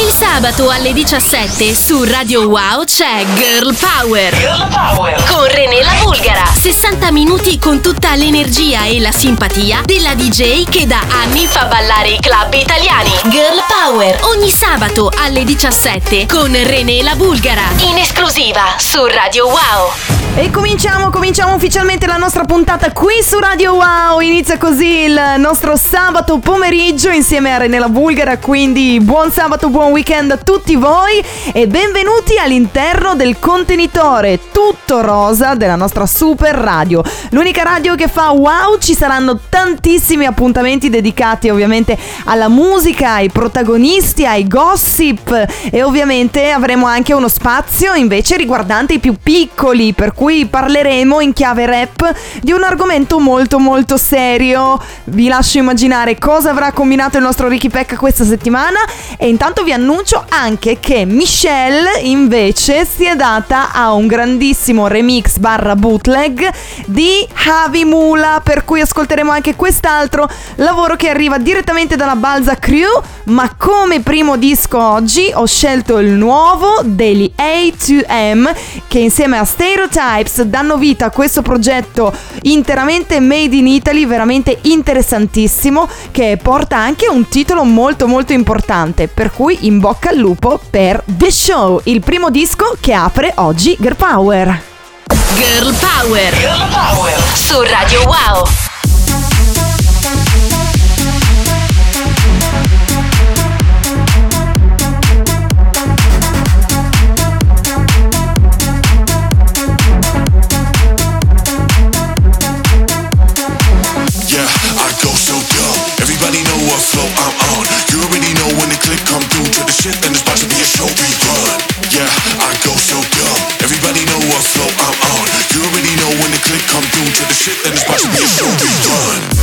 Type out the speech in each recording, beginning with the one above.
Il sabato alle 17 su Radio Wow c'è Girl Power. Girl Power. Con René la Bulgara. 60 minuti con tutta l'energia e la simpatia della DJ che da anni fa ballare i club italiani. Girl Power. Ogni sabato alle 17 con René la Bulgara. In esclusiva su Radio Wow. E cominciamo, cominciamo ufficialmente la nostra puntata qui su Radio Wow. Inizia così il nostro sabato pomeriggio insieme a Renela Bulgara. Quindi buon sabato, buon weekend a tutti voi e benvenuti all'interno del contenitore tutto rosa della nostra super radio. L'unica radio che fa wow, ci saranno tantissimi appuntamenti dedicati ovviamente alla musica, ai protagonisti, ai gossip e ovviamente avremo anche uno spazio invece riguardante i più piccoli, per cui cui parleremo in chiave rap di un argomento molto molto serio. Vi lascio immaginare cosa avrà combinato il nostro Ricky Peck questa settimana e intanto vi annuncio anche che Michelle invece si è data a un grandissimo remix barra bootleg di Javi Mula per cui ascolteremo anche quest'altro lavoro che arriva direttamente dalla Balza Crew ma come primo disco oggi ho scelto il nuovo degli A2M che insieme a Stereotype Vibes danno vita a questo progetto interamente made in Italy, veramente interessantissimo, che porta anche un titolo molto molto importante, per cui in bocca al lupo per The Show, il primo disco che apre oggi Girl Power. Girl Power. Girl Power. Su Radio Wow. and it's about to be a fucking done.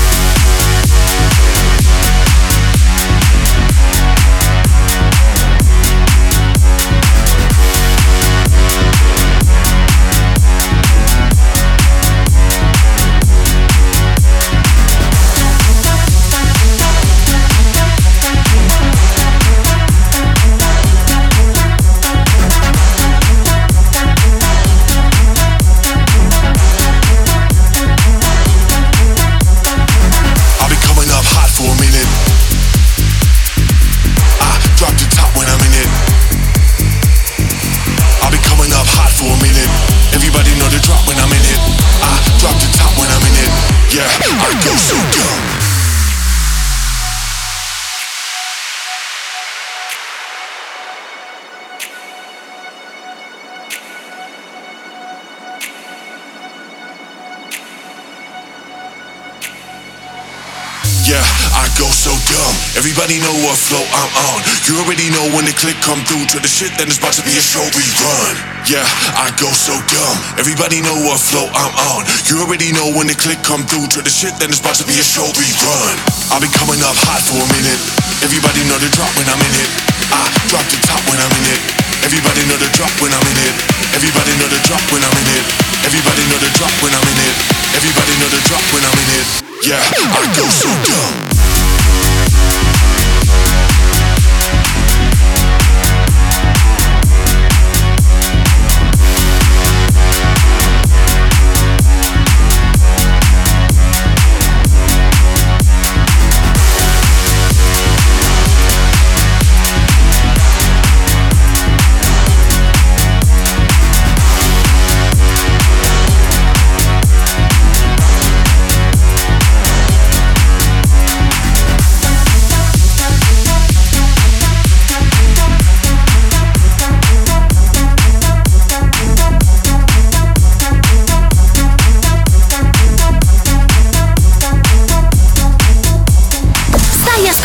Everybody know what flow I'm on. You already know when the click come through to the shit, then it's about to be a show we run. Yeah, I go so dumb. Everybody know what flow I'm on. You already know when the click come through to the shit, then it's about to be a show we run. I've been coming up hot for a minute. Everybody know the drop when I'm in it. I drop the top when I'm in it. Everybody know the drop when I'm in it. Everybody know the drop when I'm in it. Everybody know the drop when I'm in it. Everybody know the drop when I'm in it. Yeah, I go so dumb.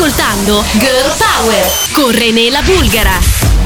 Ascoltando Girl Power con René Bulgara.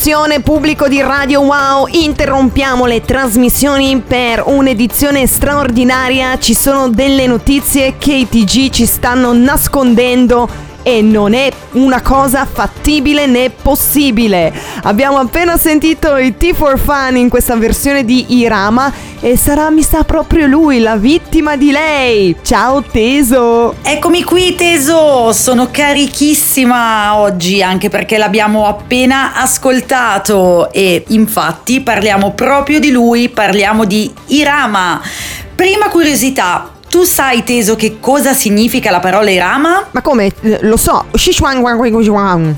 Attenzione pubblico di Radio Wow, interrompiamo le trasmissioni per un'edizione straordinaria. Ci sono delle notizie che i TG ci stanno nascondendo e non è una cosa fattibile né possibile. Abbiamo appena sentito i T4 Fun in questa versione di Irama e sarà mi sa proprio lui la vittima di lei. Ciao Teso! Eccomi qui Teso, sono carichissima oggi anche perché l'abbiamo appena ascoltato e infatti parliamo proprio di lui, parliamo di Irama. Prima curiosità, tu sai, Teso, che cosa significa la parola Irama? Ma come? Eh, Lo so.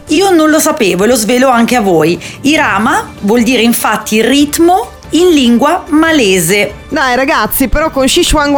Io non lo sapevo e lo svelo anche a voi. Irama vuol dire infatti ritmo in lingua malese. Dai ragazzi, però con Shishuang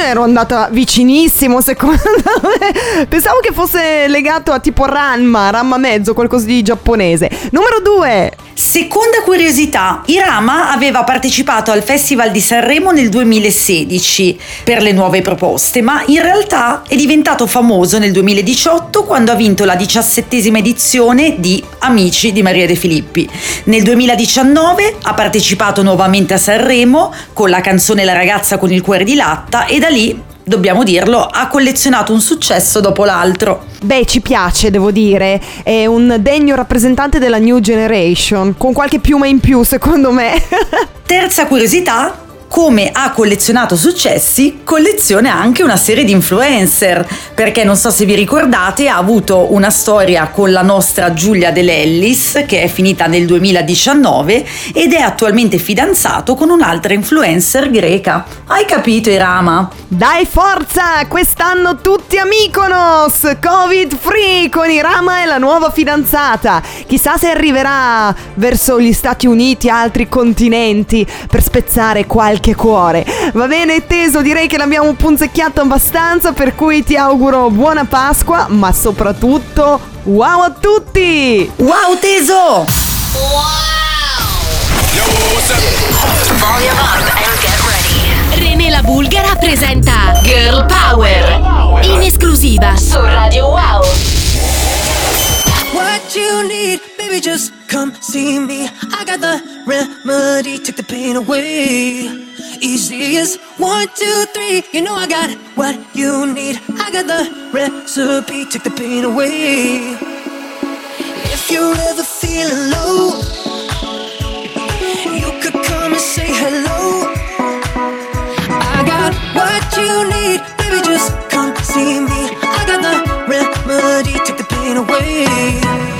ero andata vicinissimo secondo me. Pensavo che fosse legato a tipo Ranma, Ranma mezzo, qualcosa di giapponese. Numero 2. Seconda curiosità, Irama aveva partecipato al Festival di Sanremo nel 2016 per le nuove proposte, ma in realtà è diventato famoso nel 2018 quando ha vinto la diciassettesima edizione di Amici di Maria De Filippi. Nel 2019 ha partecipato nuovamente a Sanremo con la canzone La ragazza con il cuore di latta e da lì dobbiamo dirlo, ha collezionato un successo dopo l'altro. Beh, ci piace, devo dire. È un degno rappresentante della New Generation, con qualche piuma in più, secondo me. Terza curiosità, come ha collezionato successi, colleziona anche una serie di influencer, perché non so se vi ricordate, ha avuto una storia con la nostra Giulia Dell'Ellis, che è finita nel 2019, ed è attualmente fidanzato con un'altra influencer greca. Hai capito, Irama? Dai forza, quest'anno tutti a Mykonos, covid free con Irama e la nuova fidanzata. Chissà se arriverà verso gli Stati Uniti e altri continenti per spezzare qualche cuore. Va bene, teso, direi che l'abbiamo punzecchiato abbastanza, per cui ti auguro buona Pasqua, ma soprattutto wow a tutti! Wow, teso! René la Bulgara presenta Girl Power. In esclusiva su Radio Wow. What you need, baby, just come see me. I got the remedy, take the pain away. Easy as one, two, three. You know I got what you need. I got the recipe, take the pain away. If you're ever feeling low, you could come and say hello. I got what you need, baby, just come see me. I got the remedy, take the pain away.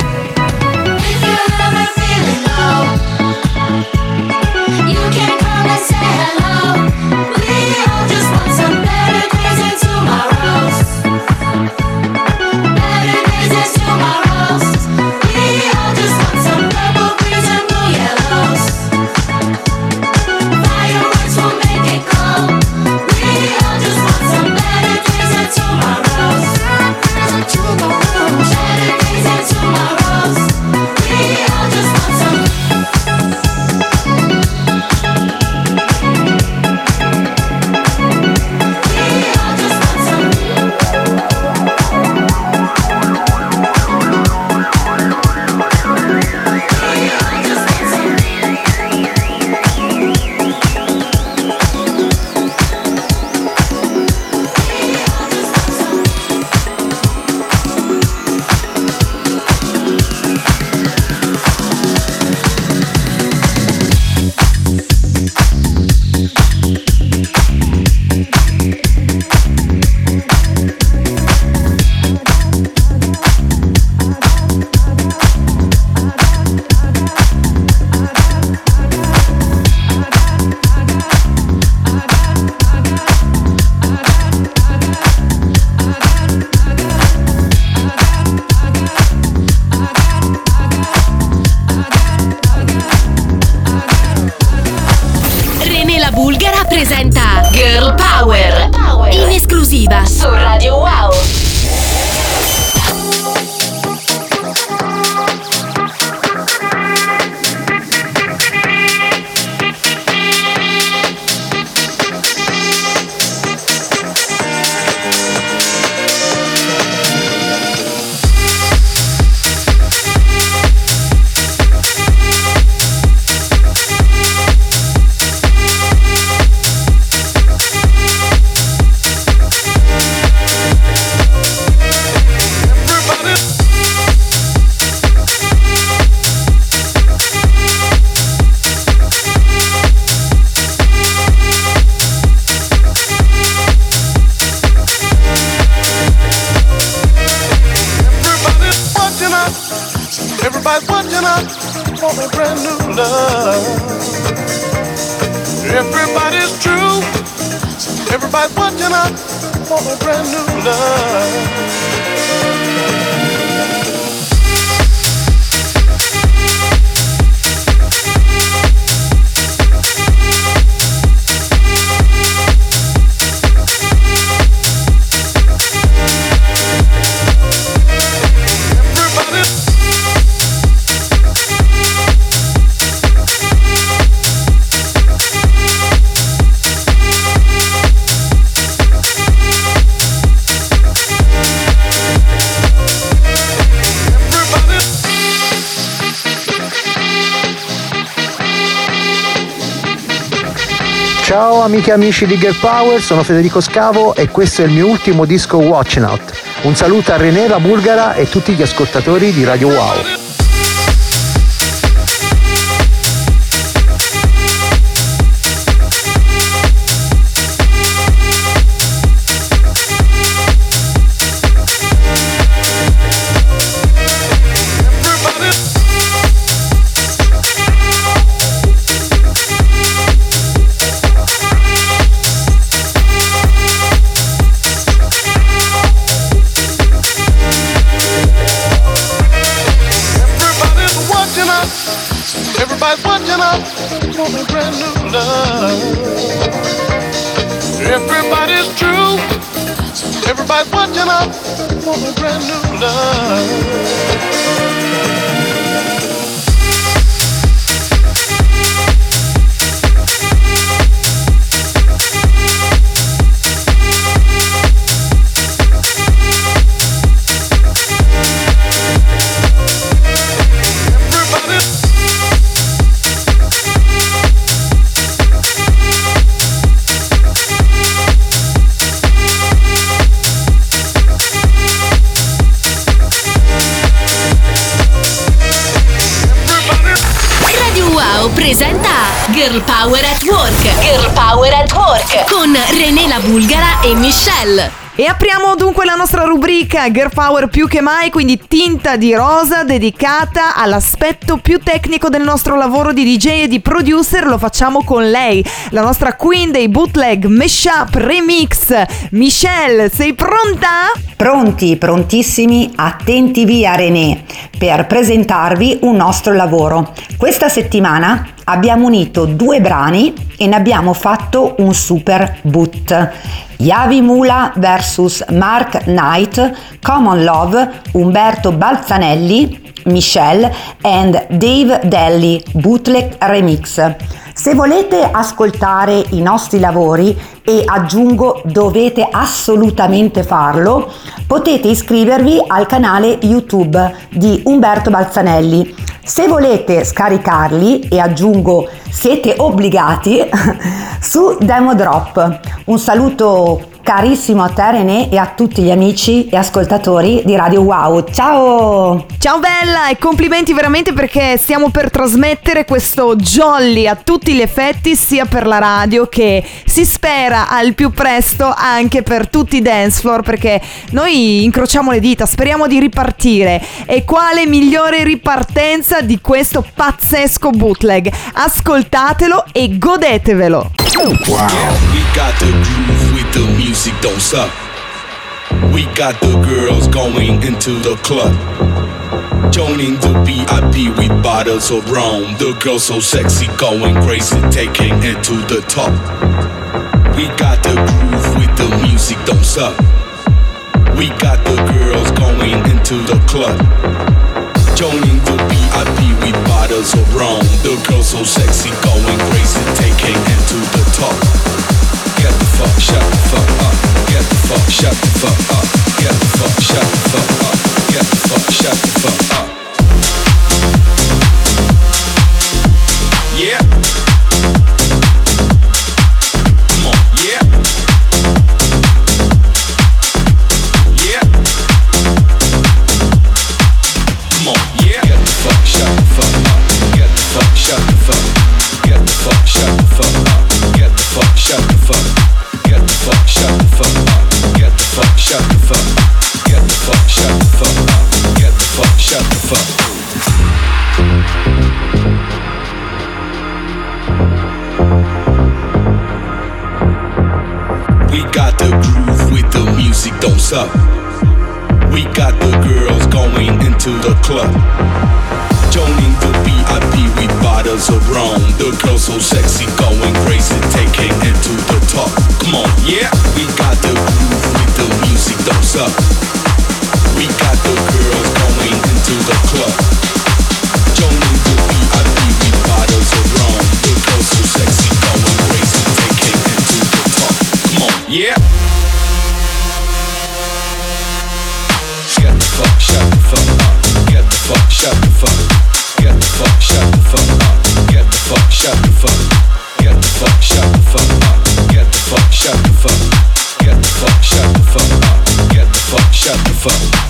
Ciao amiche e amici di Girl Power, sono Federico Scavo e questo è il mio ultimo disco Watching Out. Un saluto a René la Bulgara e tutti gli ascoltatori di Radio Wow. Presenta Girl Power at Work. Girl Power at Work con René la Bulgara e Michelle. E apriamo dunque la nostra rubrica Girl Power più che mai, quindi tinta di rosa dedicata all'aspetto più tecnico del nostro lavoro di DJ e di producer. Lo facciamo con lei, la nostra queen dei bootleg, mashup, remix. Michelle, sei pronta? Pronti, prontissimi, attenti via René per presentarvi un nostro lavoro. Questa settimana abbiamo unito due brani e ne abbiamo fatto un super boot. Yavi Mula vs Mark Knight, Common Love, Umberto Balzanelli, Michelle and Dave Delli, Bootleg Remix. Se volete ascoltare i nostri lavori e aggiungo dovete assolutamente farlo, potete iscrivervi al canale YouTube di Umberto Balzanelli. Se volete scaricarli e aggiungo siete obbligati su Demo Drop. Un saluto carissimo a te René e a tutti gli amici e ascoltatori di Radio Wow. Ciao! Ciao bella e complimenti veramente perché stiamo per trasmettere questo jolly a tutti gli effetti sia per la radio che si spera al più presto anche per tutti i dance floor perché noi incrociamo le dita, speriamo di ripartire e quale migliore ripartenza di questo pazzesco bootleg. Ascoltatelo e godetevelo. We got the music, don't stop. We got the girls going into the club. Joining the VIP with bottles of rum. The girls so sexy, going crazy, taking it to the top. We got the groove with the music, don't stop. We got the girls going into the club. Joining the VIP with bottles of rum. The girls so sexy, going crazy, taking it to the top. Fuck, shut the up. Get the fuck, up. Get the fuck up. Get the fuck, shut the fuck up. We got the groove with the music, don't suck. We got the girls going into the club. Joining the VIP with bottles of rum. The girls so sexy, going crazy, taking it to the top. Come on, yeah. We got the groove with the music, don't suck. We got the girls going into the club. Fuck, shut the fuck. Get the fuck, shut the fuck up. Get the fuck, shut the fuck. Get the fuck, shut the fuck up. Get the fuck, shut the fuck. Get the fuck, shut the fuck up. Get the fuck, shut the fuck.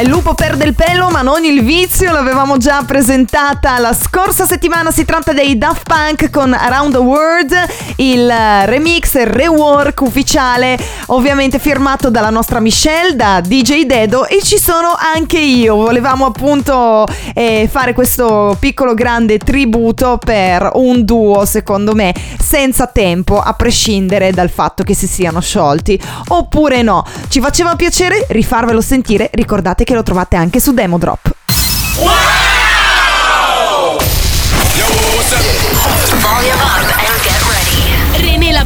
Il lupo perde il pelo ma non il vizio, l'avevamo già presentata la scorsa settimana, si tratta dei Daft Punk con Around the World, il eh, remix, il rework ufficiale, ovviamente firmato dalla nostra Michelle, da DJ Dedo e ci sono anche io, volevamo appunto eh, fare questo piccolo grande tributo per un duo secondo me senza tempo a prescindere dal fatto che si siano sciolti. Oppure no, ci faceva piacere rifarvelo sentire, ricordate che lo trovate anche su Demo Drop.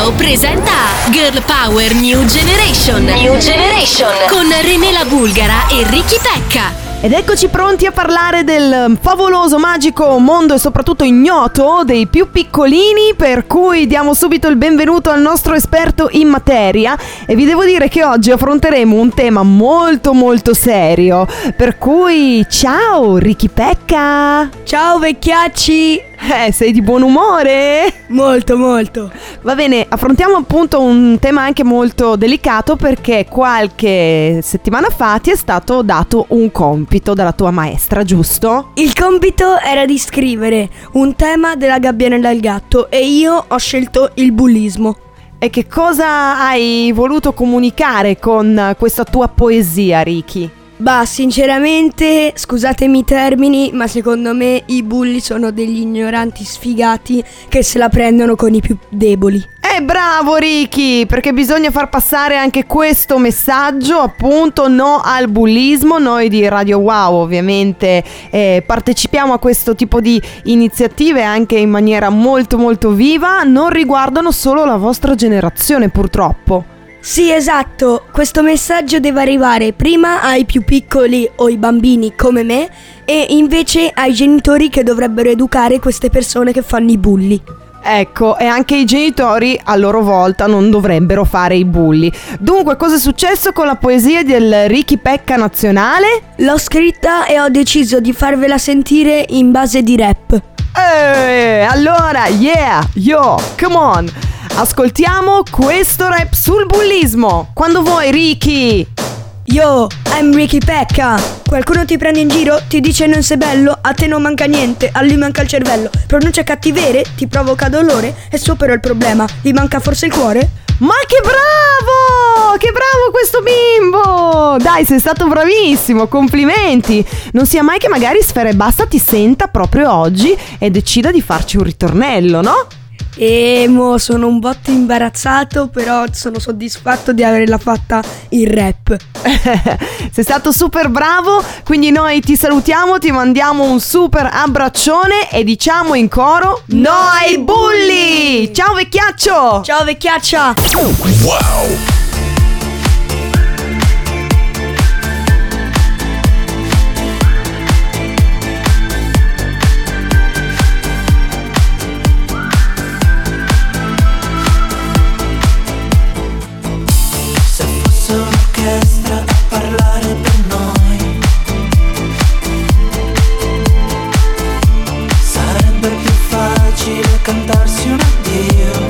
Wow presenta Girl Power New Generation. New Generation. Con René la Bulgara e Ricky Pecca. Ed eccoci pronti a parlare del favoloso, magico mondo e soprattutto ignoto dei più piccolini, per cui diamo subito il benvenuto al nostro esperto in materia e vi devo dire che oggi affronteremo un tema molto molto serio, per cui ciao Ricky Pecca! Ciao vecchiacci! Eh, sei di buon umore? Molto, molto. Va bene, affrontiamo appunto un tema anche molto delicato perché qualche settimana fa ti è stato dato un compito dalla tua maestra, giusto? Il compito era di scrivere un tema della gabbianella del gatto e io ho scelto il bullismo. E che cosa hai voluto comunicare con questa tua poesia, Ricky? Bah, sinceramente, scusatemi i termini, ma secondo me i bulli sono degli ignoranti sfigati che se la prendono con i più deboli. Eh bravo Ricky, perché bisogna far passare anche questo messaggio, appunto no al bullismo. Noi di Radio Wow ovviamente eh, partecipiamo a questo tipo di iniziative anche in maniera molto molto viva, non riguardano solo la vostra generazione purtroppo. Sì, esatto, questo messaggio deve arrivare prima ai più piccoli o i bambini come me e invece ai genitori che dovrebbero educare queste persone che fanno i bulli. Ecco, e anche i genitori a loro volta non dovrebbero fare i bulli. Dunque, cosa è successo con la poesia del Ricky Pecca nazionale? L'ho scritta e ho deciso di farvela sentire in base di rap. Eh, allora, yeah, yo, come on. Ascoltiamo questo rap sul bullismo. Quando vuoi, Ricky. Yo, I'm Ricky Pecca. Qualcuno ti prende in giro, ti dice non sei bello, a te non manca niente, a lui manca il cervello. Pronuncia cattivere, ti provoca dolore, e suo però il problema, gli manca forse il cuore? Ma che bravo! Che bravo questo bimbo! Dai, sei stato bravissimo, complimenti! Non sia mai che magari Sfera e Basta ti senta proprio oggi e decida di farci un ritornello, no? Emo, sono un botto imbarazzato, però sono soddisfatto di averla fatta in rap. Sei stato super bravo, quindi noi ti salutiamo, ti mandiamo un super abbraccione e diciamo in coro No ai bulli! Ciao vecchiaccio! Ciao vecchiaccia! Wow. cantarsi un addio.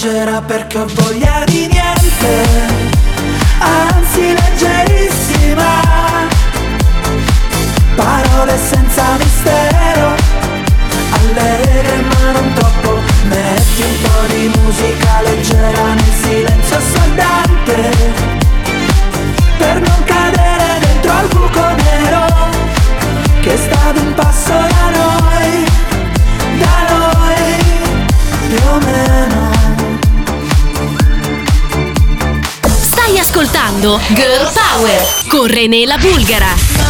leggera perché ho voglia di niente. Anzi leggerissima. Parole senza mistero. Allegre ma non troppo. Metti un po' di musica leggera nel silenzio assordante Per non cadere dentro al buco nero Che sta ad un passo da noi. ascoltando Girl Power con René Bulgara.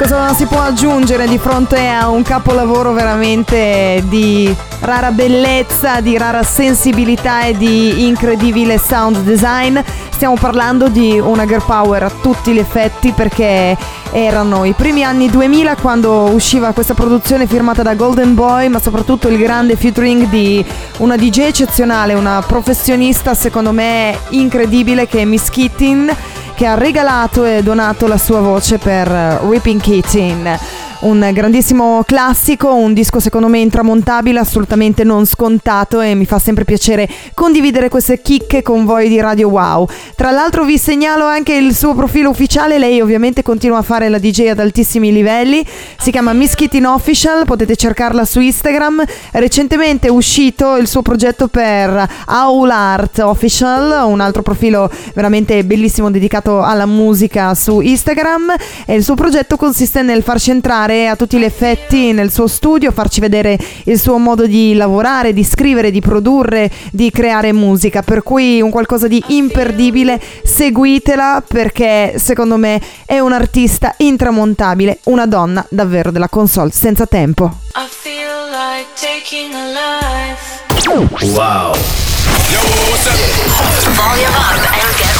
Cosa si può aggiungere di fronte a un capolavoro veramente di rara bellezza, di rara sensibilità e di incredibile sound design? Stiamo parlando di una girl power a tutti gli effetti perché erano i primi anni 2000 quando usciva questa produzione firmata da Golden Boy, ma soprattutto il grande featuring di una DJ eccezionale, una professionista secondo me incredibile che è Miss Kittin che ha regalato e donato la sua voce per eh, Ripping Kitten. Un grandissimo classico, un disco secondo me intramontabile, assolutamente non scontato e mi fa sempre piacere condividere queste chicche con voi di Radio Wow. Tra l'altro vi segnalo anche il suo profilo ufficiale, lei ovviamente continua a fare la DJ ad altissimi livelli, si chiama Miss Kittin Official, potete cercarla su Instagram. Recentemente è uscito il suo progetto per Owl Art Official, un altro profilo veramente bellissimo dedicato alla musica su Instagram e il suo progetto consiste nel farci entrare a tutti gli effetti nel suo studio, farci vedere il suo modo di lavorare, di scrivere, di produrre, di creare musica, per cui un qualcosa di imperdibile, seguitela perché secondo me è un artista intramontabile, una donna davvero della console senza tempo. Wow. Volume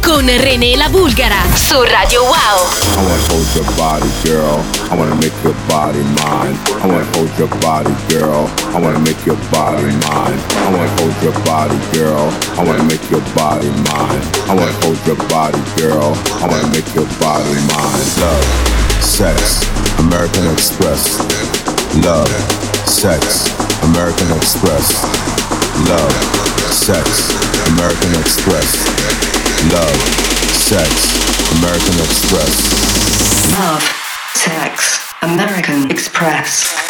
con René La Bulgara su Radio Wow. I wanna hold your body, girl. I wanna make your body mine. I wanna hold your body, girl. I wanna make your body mine. I wanna hold your body, girl. I wanna make your body mine. I wanna hold your body, girl. I wanna make your body mine. Love, sex, American Express. Love, sex, American Express. Love, sex, American Express. Love, sex, American Express. Love, Sex. American Express.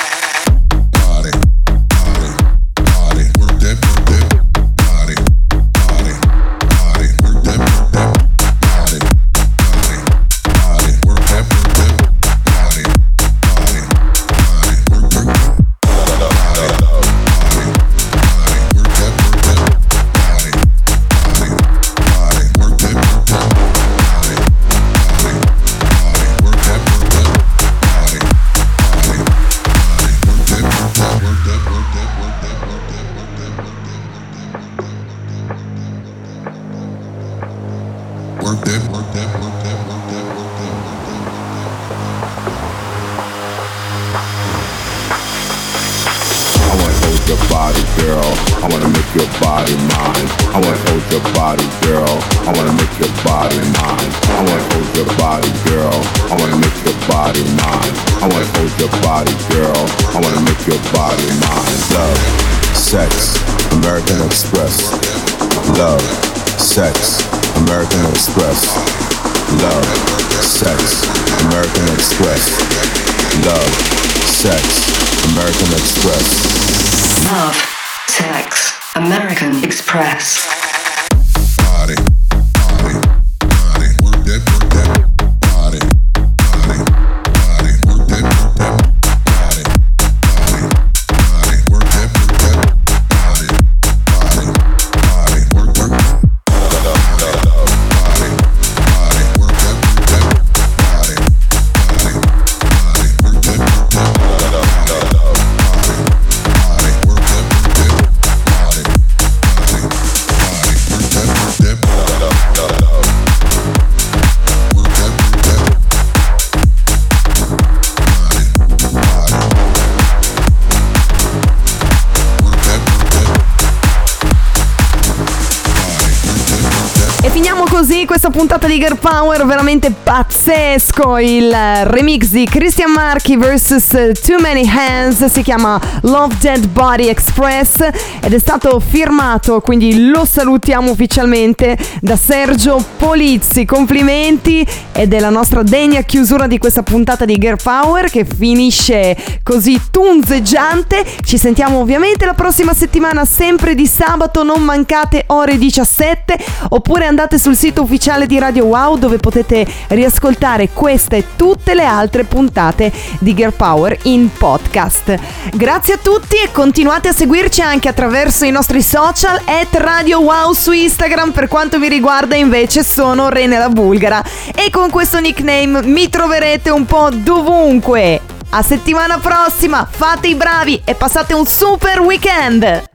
Puntata di Girl Power, veramente pazzesco. Il eh, remix di Christian Marchi vs Too Many Hands si chiama Love Dead Body Express ed è stato firmato, quindi lo salutiamo ufficialmente da Sergio Polizzi. Complimenti ed è la nostra degna chiusura di questa puntata di Girl Power che finisce così tunzeggiante. Ci sentiamo ovviamente la prossima settimana, sempre di sabato, non mancate ore 17, oppure andate sul sito ufficiale di Radio Wow dove potete riascoltare questa e tutte le altre puntate di Girl Power in podcast. Grazie a tutti e continuate a seguirci anche attraverso i nostri social at Radio Wow su Instagram. Per quanto mi riguarda invece sono Rene la Bulgara e con questo nickname mi troverete un po' dovunque. A settimana prossima, fate i bravi e passate un super weekend!